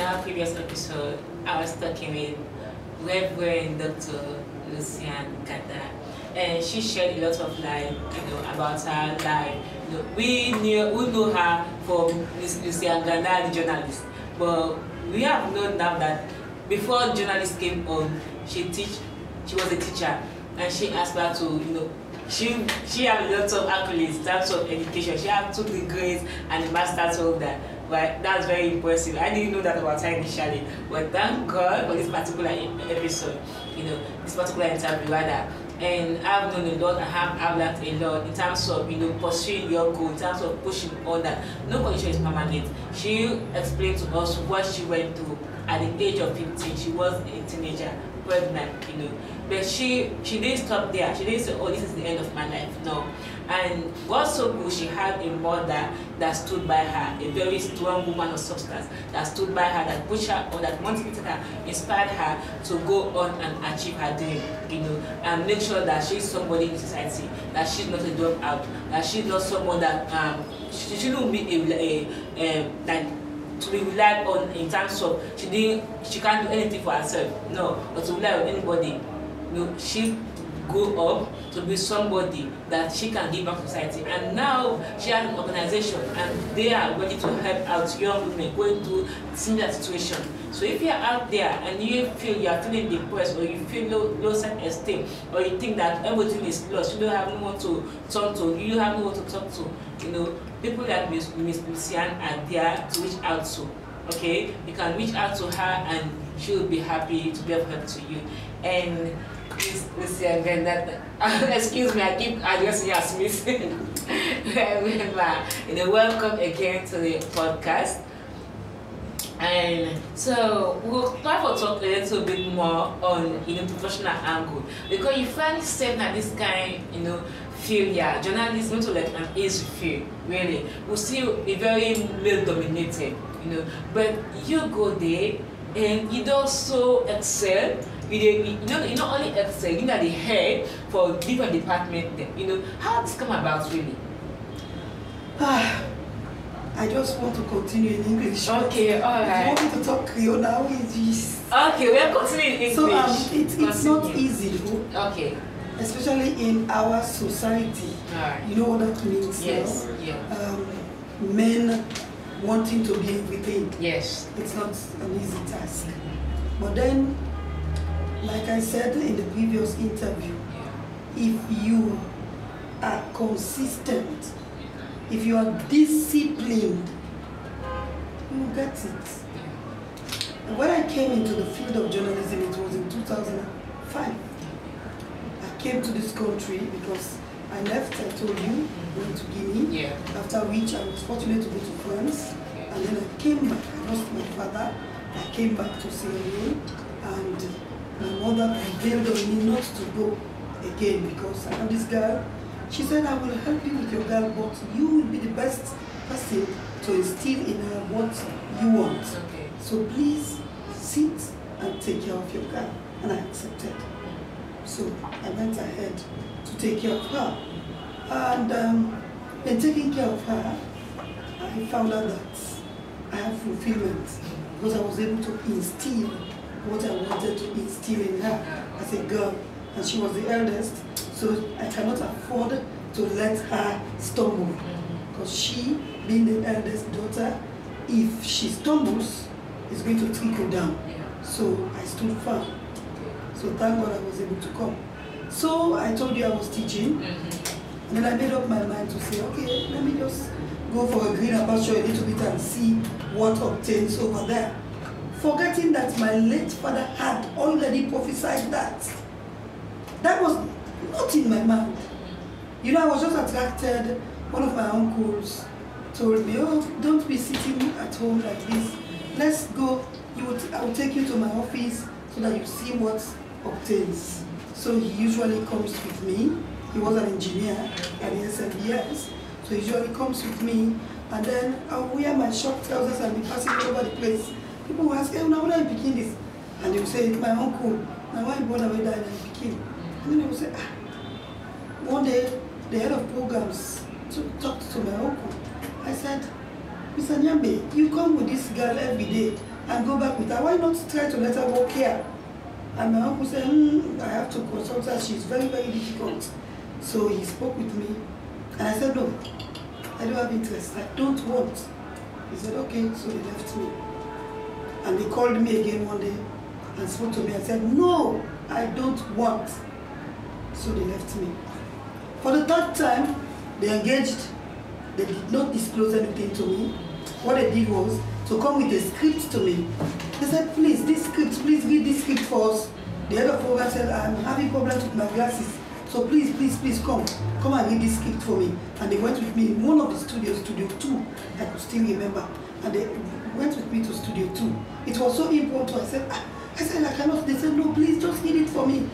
in our previous episode, I was talking with Reverend Dr. Lucy-Ann Ganda, and she shared a lot of life, you know, about her life. You know, we knew we know her from Lucy-Ann Ganda, the journalist, but we have known now that before journalists came on, she teach she was a teacher and she aspired to you know she she had lots of accolades terms of education she had two degrees and a master's holder but that's very impressive i didn't know that about her initially but thank god for this particular episode you know this particular interview rather and I've known a lot, I have I've learned a lot in terms of you know pursuing your goal, in terms of pushing on that. No condition is permanent. She explained to us what she went through at the age of 15. She was a teenager pregnant, you know. But she she didn't stop there. She didn't say, oh, this is the end of my life. No. And what's so good, she had a mother that stood by her, a very strong woman of substance that stood by her, that pushed her on, that motivated her, inspired her to go on and achieve her dream, you know, and make sure that she's somebody in society, that she's not a dropout, that she's not someone that um, she shouldn't be a, a, a like to be relied on in terms of she didn't she can't do anything for herself. No but to rely on anybody know she grow up to be somebody that she can give back to society. And now she has an organization and they are ready to help out young women going through similar situation. So if you are out there and you feel you are feeling depressed or you feel low low self-esteem or you think that everything is lost you don't have no one to turn to you don't have no one to talk to you know people like miss miss Lucy-Ann are there to reach out to okay? You can reach out to her and she will be happy to be of help to you. And Miss then that excuse me I keep addressing you as Miss welcome again to the podcast. And so we'll try to talk a little bit more on you know professional angle. Because you find said that this kind you know field yeah journalism not like an easy field really. We still be very male dominated you know. But you go there and you don so excel you you know you not only excel you na the head for different department you know how this come about really. I just want to continue in English. okay all If you want me to talk Creole now, it's just... okay we are continuing in english. So um, it, it's not easy, though, okay especially in our society. all right You know what that means yes now? yeah Um, men wanting to be everything. yes. It's not an easy task. But then, like I said in the previous interview, if you are consistent, if you are disciplined, you get it. And when I came into the field of journalism, it was in 2005. I came to this country because I left, I told you, went to Guinea, yeah after which I was fortunate to go to France. And then I came back, I lost my father, I came back to Sierra Leone, and my mother prevailed on me not to go again because I have this girl. She said, I will help you with your girl, but you will be the best person to instill in her what you want. okay So please sit and take care of your girl. And I accepted. So I went ahead to take care of her. And um, in taking care of her, I found out that I have fulfillment because I was able to instill what I wanted to instill in her as a girl. And she was the eldest, so I cannot afford to let her stumble. Because she, being the eldest daughter, if she stumbles, it's going to trickle down. So I stood firm. So thank God I was able to come. So I told you I was teaching, mm-hmm. and then I made up my mind to say, okay, let me just go for a greener pasture a little bit and see what obtains over there. Forgetting that my late father had already prophesied that. That was not in my mind. You know, I was just attracted. One of my uncles told me, "Oh, don't be sitting at home like this. Let's go. You will I will take you to my office so that you see what obtains." So he usually comes with me. He was an engineer at the SLBS, so he usually comes with me. And then uh, I'll wear my short trousers and be passing over the place. People will ask, "Hey, now when you picking this?" And they will say, "My uncle Now why born away died and became. And then I would say, ah. One day, the head of programs talked to my uncle. I said, Mr. Nyambe, you come with this girl every day and go back with her. Why not try to let her work here? And my uncle said, hmm, I have to consult her. She's very, very difficult. So he spoke with me. And I said, no, I don't have interest. I don't want. He said, okay. So they left me. And they called me again one day and spoke to me and said, no, I don't want. So they left me. For the third time, they engaged. They did not disclose anything to me. What they did was to come with a script to me. They said, please, this script, please read this script for us. The of program said, I'm having problems with my glasses. So please, please, please come. Come and read this script for me. And they went with me in one of the studios, Studio 2, I could still remember. And they went with me to Studio 2. It was so important. I said, ah. I said, I cannot. They said, no, please, just read it for me.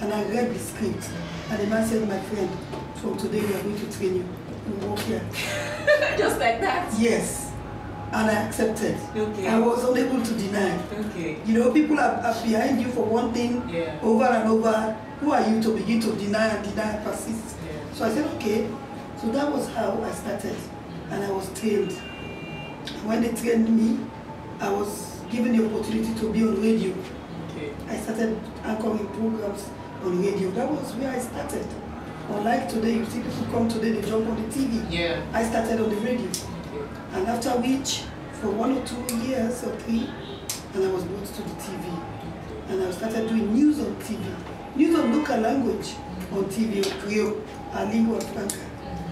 And I read the script. And the man said, my friend, from today we are going to train you. You walk here. Just like that. Yes. And I accepted. Okay. I was unable to deny. Okay. You know, people are, are behind you for one thing Yeah. over and over. Who are you to begin to deny and deny and persist? Yeah. So I said, okay. So that was how I started. And I was trained. When they trained me, I was given the opportunity to be on radio. Okay. I started anchoring programs on radio. That was where I started. Unlike today, you see people come today, they jump on the TV. Yeah. I started on the radio. Okay. And after which, for one or two years or three, and I was brought to the TV. And I started doing news on TV. News on local language on TV, on Creole, and lingua franca.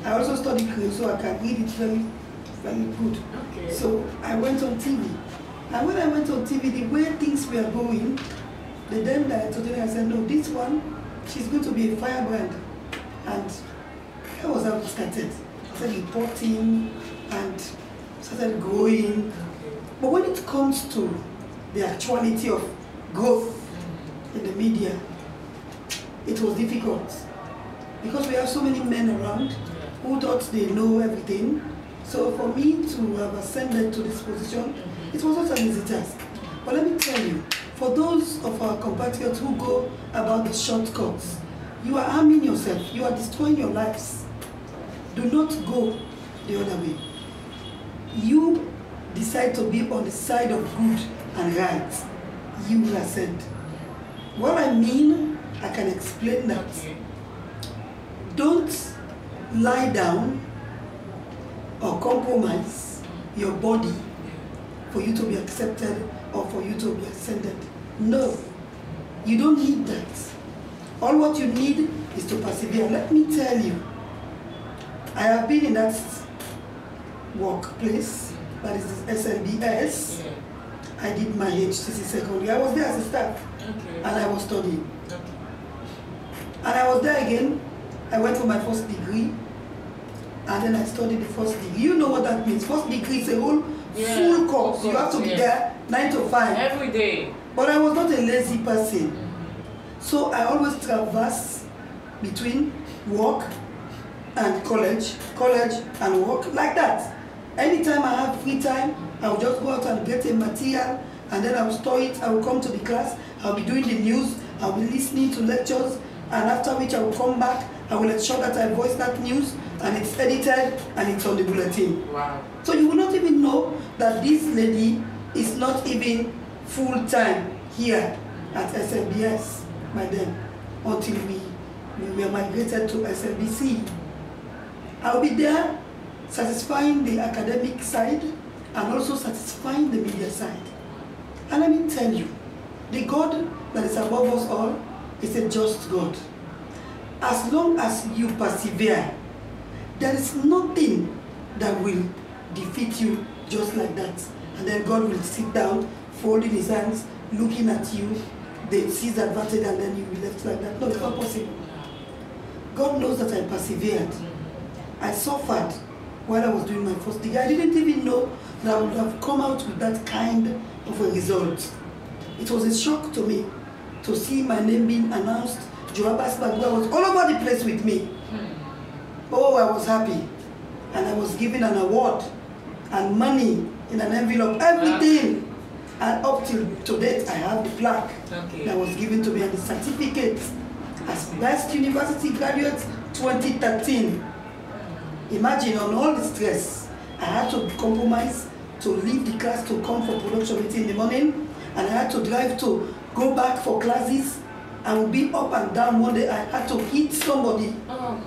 I also studied Creole, so I can read it very, very good. Okay. So I went on TV. And when I went on TV, the way things were going, the then director told me, I said, no, this one, she's going to be a firebrand. And that was how it started. Started reporting and started growing. Okay. But when it comes to the actuality of growth in the media, it was difficult. Because we have so many men around who thought they know everything. So for me to have ascended to this position, it was not an easy task. But let me tell you, for those of our compatriots who go about the shortcuts, you are harming yourself, you are destroying your lives. Do not go the other way. You decide to be on the side of good and right, you will ascend. What I mean, I can explain that. Don't lie down or compromise your body for you to be accepted or for you to be ascended. No, you don't need that. All what you need is to persevere. Let me tell you, I have been in that workplace, that is. Yeah. I did my HTC secondary. I was there as a staff Okay. and I was studying. Okay. And I was there again. I went for my first degree. And then I studied the first degree. You know what that means. First degree is a whole Yeah, full course. full You have to be course, there nine to five. Every day. But I was not a lazy person. Mm-hmm. So I always traverse between work and college, college and work, like that. Anytime I have free time, I will just go out and get a material and then I will store it. I will come to the class, I'll be doing the news, I'll be listening to lectures, and after which I will come back, I will ensure that I voice that news and it's edited and it's on the bulletin. Wow. So you will not even know that this lady is not even full time here at by then until we, we were migrated to SLBC. I'll be there satisfying the academic side and also satisfying the media side. And let me tell you, the God that is above us all is a just God. As long as you persevere, there is nothing that will defeat you just like that. And then God will sit down, folding his hands, looking at you, they sees advantage and then you will be left like that. No, it's not possible. God knows that I persevered. I suffered while I was doing my first degree. I didn't even know that I would have come out with that kind of a result. It was a shock to me to see my name being announced. Joabas Bagua was all over the place with me. Oh, I was happy. And I was given an award and money in an envelope, everything. And up till to date, I have the plaque Okay. that was given to me and the certificate as best university graduate 2013. Imagine on all the stress, I had to compromise to leave the class to come for production meeting in the morning, and I had to drive to go back for classes. I would be up and down one day. I had to hit somebody, Oh.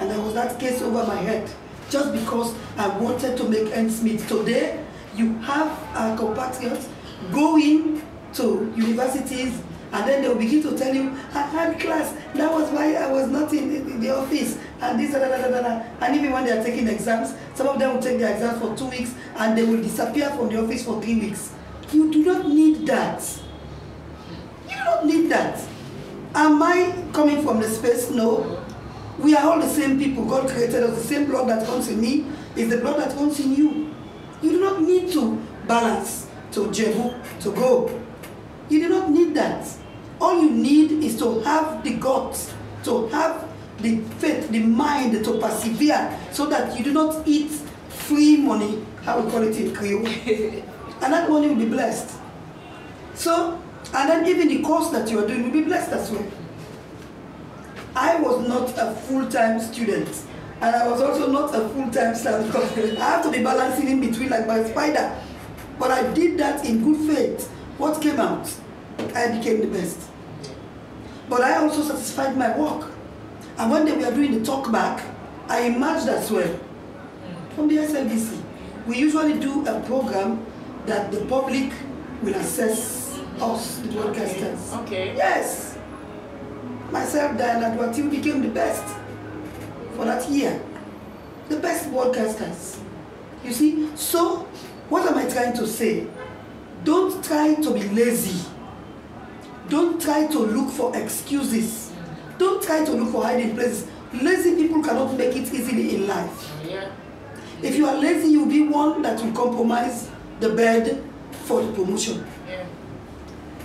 And there was that case over my head just because I wanted to make ends meet. Today, you have our compatriots going to universities and then they'll begin to tell you, I had class, that was why I was not in the, office, and this, da, da, da, da, and even when they are taking exams, some of them will take their exams for two weeks and they will disappear from the office for three weeks. You do not need that. You do not need that. Am I coming from the space? No. We are all the same people. God created us. The same blood that comes in me is the blood that comes in you. You do not need to balance to Jebu to go. You do not need that. All you need is to have the guts, to have the faith, the mind to persevere so that you do not eat free money, how we call it in Creole. and that money will be blessed. So, and then even the course that you are doing will be blessed as well. I was not a full-time student, and I was also not a full-time staff because I have to be balancing in between like my spider. But I did that in good faith. What came out? I became the best. But I also satisfied my work. And one day we were doing the talk back, I emerged as well from the SLBC. We usually do a program that the public will assess us, the broadcasters. Okay. Yes. Myself, Diana Duatil became the best for that year. The best broadcasters. You see? So, what am I trying to say? Don't try to be lazy. Don't try to look for excuses. Don't try to look for hiding places. Lazy people cannot make it easily in life. If you are lazy, you'll be one that will compromise the bed for the promotion.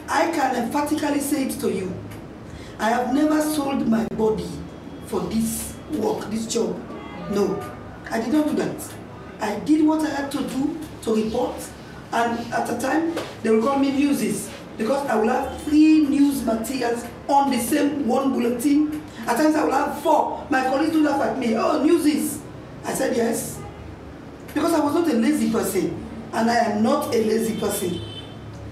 I can emphatically say it to you. I have never sold my body for this work, this job. No, I did not do that. I did what I had to do to report, and at a time they will call me newsies because I will have three news materials on the same one bulletin. At times I will have four. My colleagues do laugh at me. Oh, newsies. I said yes because I was not a lazy person, and I am not a lazy person.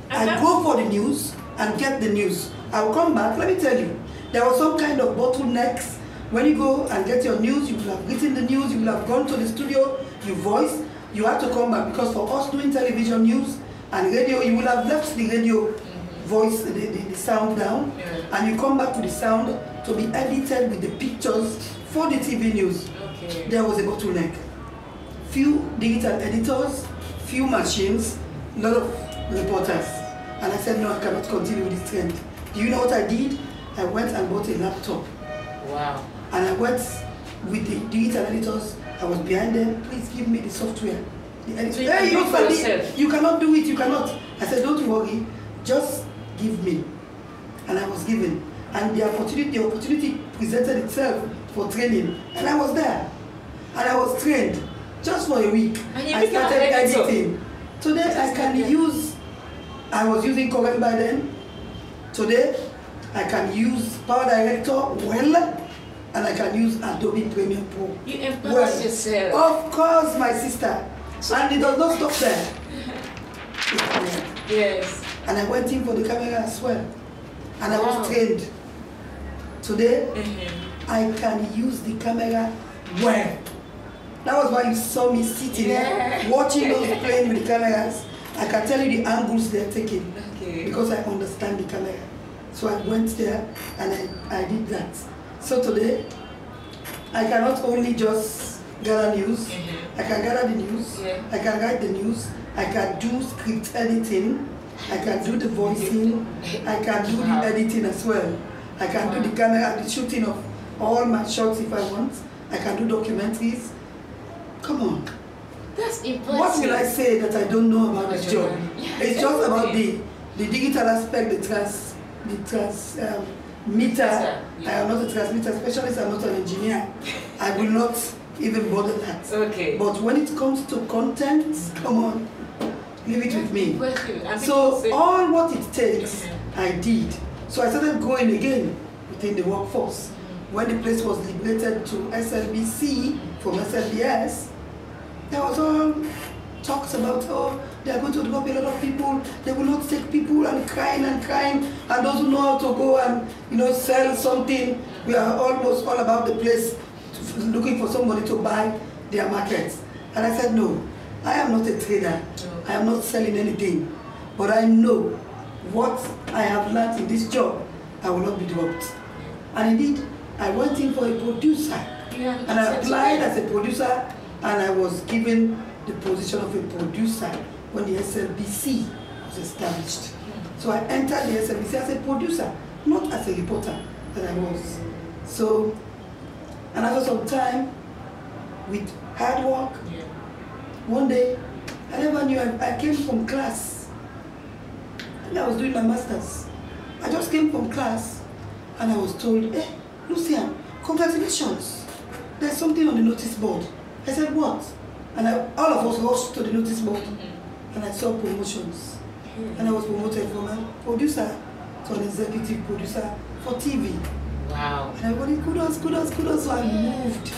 I go for the news and get the news. I will come back. Let me tell you, there was some kind of bottlenecks. When you go and get your news, you will have written the news, you will have gone to the studio, you voice, you have to come back because for us doing television news and radio, you will have left the radio voice, the, the, the sound down, Yeah. and you come back to the sound to be edited with the pictures for the TV news. Okay. There was a bottleneck. Few digital editors, few machines, a lot of reporters. And I said, no, I cannot continue with this trend. Do you know what I did? I went and bought a laptop. Wow. And I went with the digital editors. I was behind them. Please give me the software. The So you hey, you, yourself. you cannot do it. You cannot. I said, don't worry. Just give me. And I was given. And the opportunity, the opportunity presented itself for training. And I was there. And I was trained just for a week. I started editing. Today I can use, I was using Corel by then. Today I can use Power Director well. And I can use Adobe Premiere Pro. You empower Well, yourself. Of course, my sister. And it does not stop there. There. Yes. And I went in for the camera as well. And I Wow. was trained. Today, Mhm. I can use the camera well. That was why you saw me sitting Yeah. watching those playing with the cameras. I can tell you the angles they're taking Okay. because I understand the camera. So I went there and I, I did that. So today, I cannot only just gather news, Mhm. I can gather the news, Yeah. I can write the news, I can do script editing, I can do the voicing, I can do Wow. the editing as well. I can do the camera, the shooting of all my shots if I want. I can do documentaries. Come on. That's impressive. What will I say that I don't know about this job? Yeah, It's just about the, the digital aspect, the trans, the trans, um, meter. Yeah. I am not a transmitter specialist, I'm not an engineer. I will not even bother that. Okay. But when it comes to content, come on. Leave it with me. Question. And people So all what it takes. I did. So I started going again within the workforce. When the place was liberated to SLBC from SLBS, there was all talks about oh they are going to drop a lot of people. They will not take people and crying and crying. And those who know how to go and you know sell something, we are almost all about the place looking for somebody to buy their markets. And I said no, I am not a trader. I am not selling anything. But I know what I have learned in this job, I will not be dropped. And indeed, I went in for a producer. And I applied as a producer and I was given the position of a producer when the SLBC was established. So I entered the SLBC as a producer, not as a reporter that I was. So, and after some time, with hard work, Yeah. one day, I never knew, I, I came from class. And I was doing my master's. I just came from class and I was told, hey, Lucy-Ann, congratulations. There's something on the notice board. I said, what? And I, all of us rushed to the notice board Mhm. And I saw promotions. And I was promoted from a producer to an executive producer for TV. Wow. And everybody, kudos, kudos, kudos. So I moved.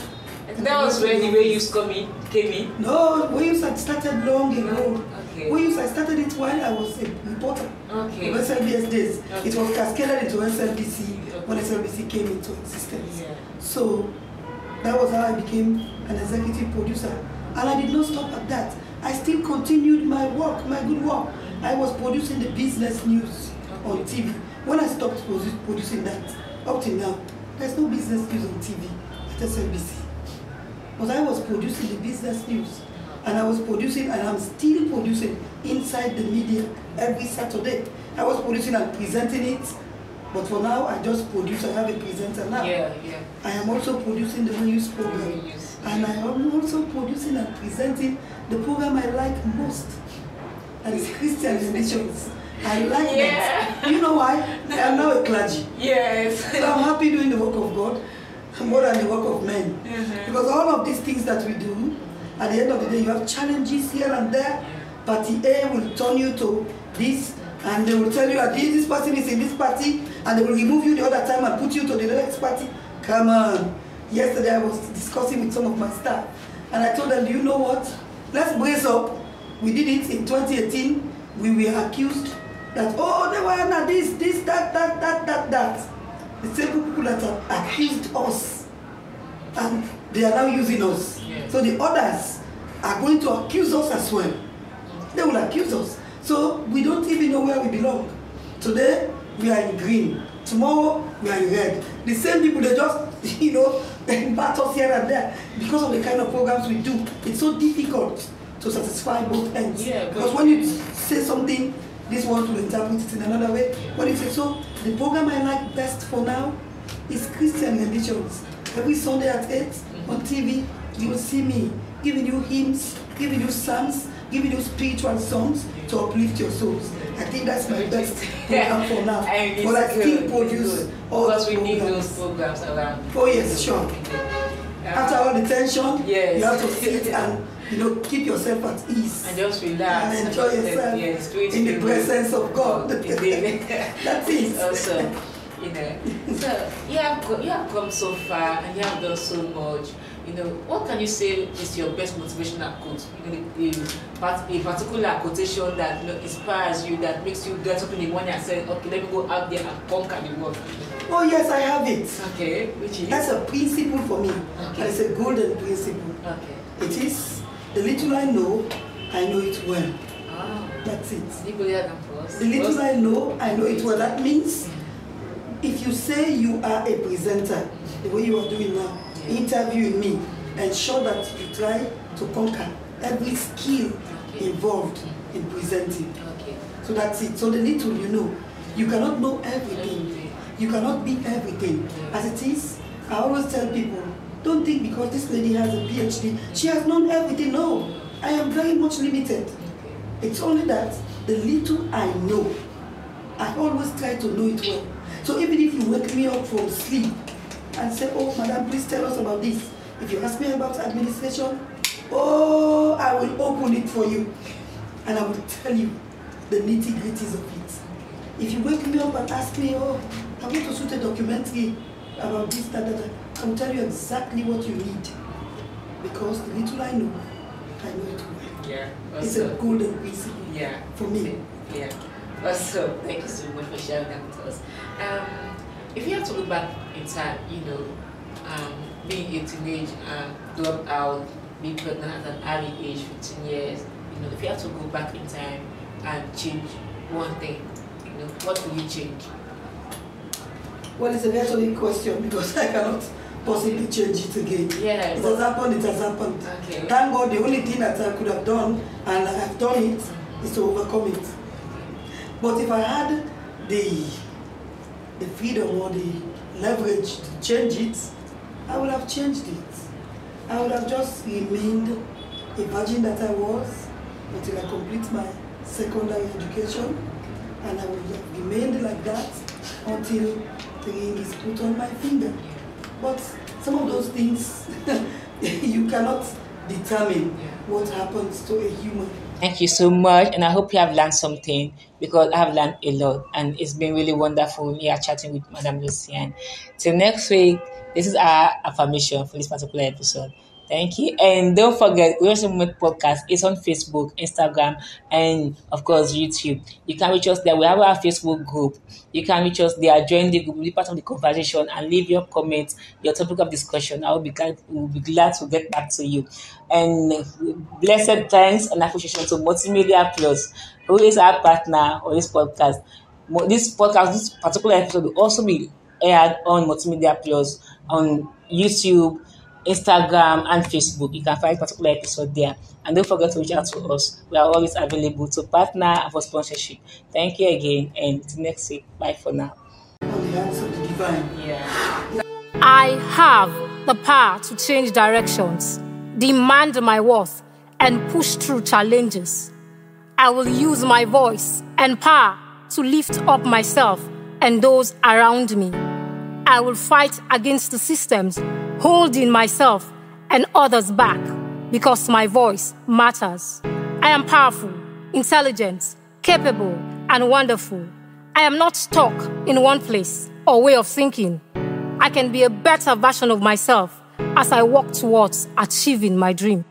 That was when the way you come in, came in. No, Wayus had started long ago. Oh, okay. Wayus, I started it while I was a reporter. Okay. In SLBS days. Okay. It was cascaded into SLBC Okay. when SLBC came into existence. Yeah. So that was how I became an executive producer. And I did not stop at that. I still continued my work, my good work. I was producing the business news on TV. When I stopped produ- producing that, up till now, there's no business news on TV at SLBC. But I was producing the business news. And I was producing, and I'm still producing inside the media every Saturday. I was producing and presenting it. But for now, I just produce. I have a presenter now. Yeah, yeah. I am also producing the Reuse program. And I am also producing and presenting the program I like most. That is Christian Relations. I like that. Yeah. You know why? I am now a clergy. Yes. So I'm happy doing the work of God more than the work of men. Mhm. Because all of these things that we do, at the end of the day, you have challenges here and there. Party A will turn you to this, and they will tell you that this this person is in this party, and they will remove you the other time and put you to the next party. Come on. Yesterday I was discussing with some of my staff, and I told them, do you know what? Let's brace up. We did it in 2018. We were accused that, oh, they were not this, this, that, that, that, that, that. The same people that have accused us and they are now using us. Yeah. So the others are going to accuse us as well. They will accuse us. So we don't even know where we belong. Today we are in green. Tomorrow we are in red. The same people they just you know they bat us here and there because of the kind of programs we do. It's so difficult to satisfy both ends. Yeah, because when you say something, this one will interpret it in another way. When you say so, the program I like best for now is Christian religions. Every Sunday at 8 on TV, you will see me giving you hymns, giving you psalms, giving you those spiritual songs to uplift your souls. I think that's my best program for now. It's But I still produce all because we need programs. those programs around. Oh yes, sure. After all the tension, Yes. you have to sit and you know keep yourself at ease. And just relax. and enjoy yourself Yes, in the presence of God. That's it. also, you know, so you have you have come so far and you have done so much. You know, what can you say is your best motivational quote? You know, a, a particular quotation that you know, inspires you, that makes you get up in the morning and say, okay, let me go out there and conquer the world. Oh yes, I have it. Okay, which is That's a principle for me. Okay. It's a golden principle. okay. It is the little I know, I know it well. Ah, That's it. you go there and for us. The little I know, I know it well. That means if you say you are a presenter, the way you are doing now, interviewing me, ensure that you try to conquer every skill Okay. involved in presenting. Okay. So that's it. So the little you know, you cannot know everything. You cannot be everything. As it is, I always tell people, don't think because this lady has a PhD, she has known everything. No, I am very much limited. It's only that the little I know, I always try to know it well. So even if you wake me up from sleep and say, oh, madam, please tell us about this. If you ask me about administration, oh, I will open it for you. and I will tell you the nitty gritties of it. If you wake me up and ask me, oh, I want to shoot a documentary about this, that, that, that, I will tell you exactly what you need. Because the little I know, I know it well. Yeah. It's a golden principle yeah. for me. Yeah. Also, thank you so much for sharing that with us. Um, if you have to look back in time, you know, um, being a teenage, um, drop out, being pregnant at an early age, 15 years, you know, if you have to go back in time and change one thing, you know, what will you change? Well, it's a very question because I cannot possibly change it again. Yeah. It has happened, it has happened. Okay. Thank God the only thing that I could have done, and I have done it, is to overcome it. But if I had the the freedom or the leverage to change it, I would have changed it. I would have just remained a virgin that I was until I complete my secondary education, and I would have remained like that until the ring is put on my finger. But some of those things you cannot determine what happens to a human. Thank you so much, and I hope you have learned something because I have learned a lot, and it's been really wonderful here chatting with Madam Lucy-Ann. Till next week, this is our affirmation for this particular episode. Thank you. And don't forget, Glorious Movement Podcast is on Facebook, Instagram, and of course YouTube. You can reach us there. We have our Facebook group. You can reach us there, join the group, be part of the conversation, and leave your comments, your topic of discussion. I will be glad, will be glad to get back to you. And blessed thanks and appreciation to Multimedia Plus, who is our partner on this podcast. This podcast, this particular episode, will also be aired on Multimedia Plus on YouTube. Instagram and Facebook. You can find particular episode there. And don't forget to reach out to us. We are always available to partner and for sponsorship. Thank you again and till next week. Bye for now. I have the power to change directions, demand my worth, and push through challenges. I will use my voice and power to lift up myself and those around me. I will fight against the systems holding myself and others back because my voice matters. I am powerful, intelligent, capable, and wonderful. I am not stuck in one place or way of thinking. I can be a better version of myself as I walk towards achieving my dream.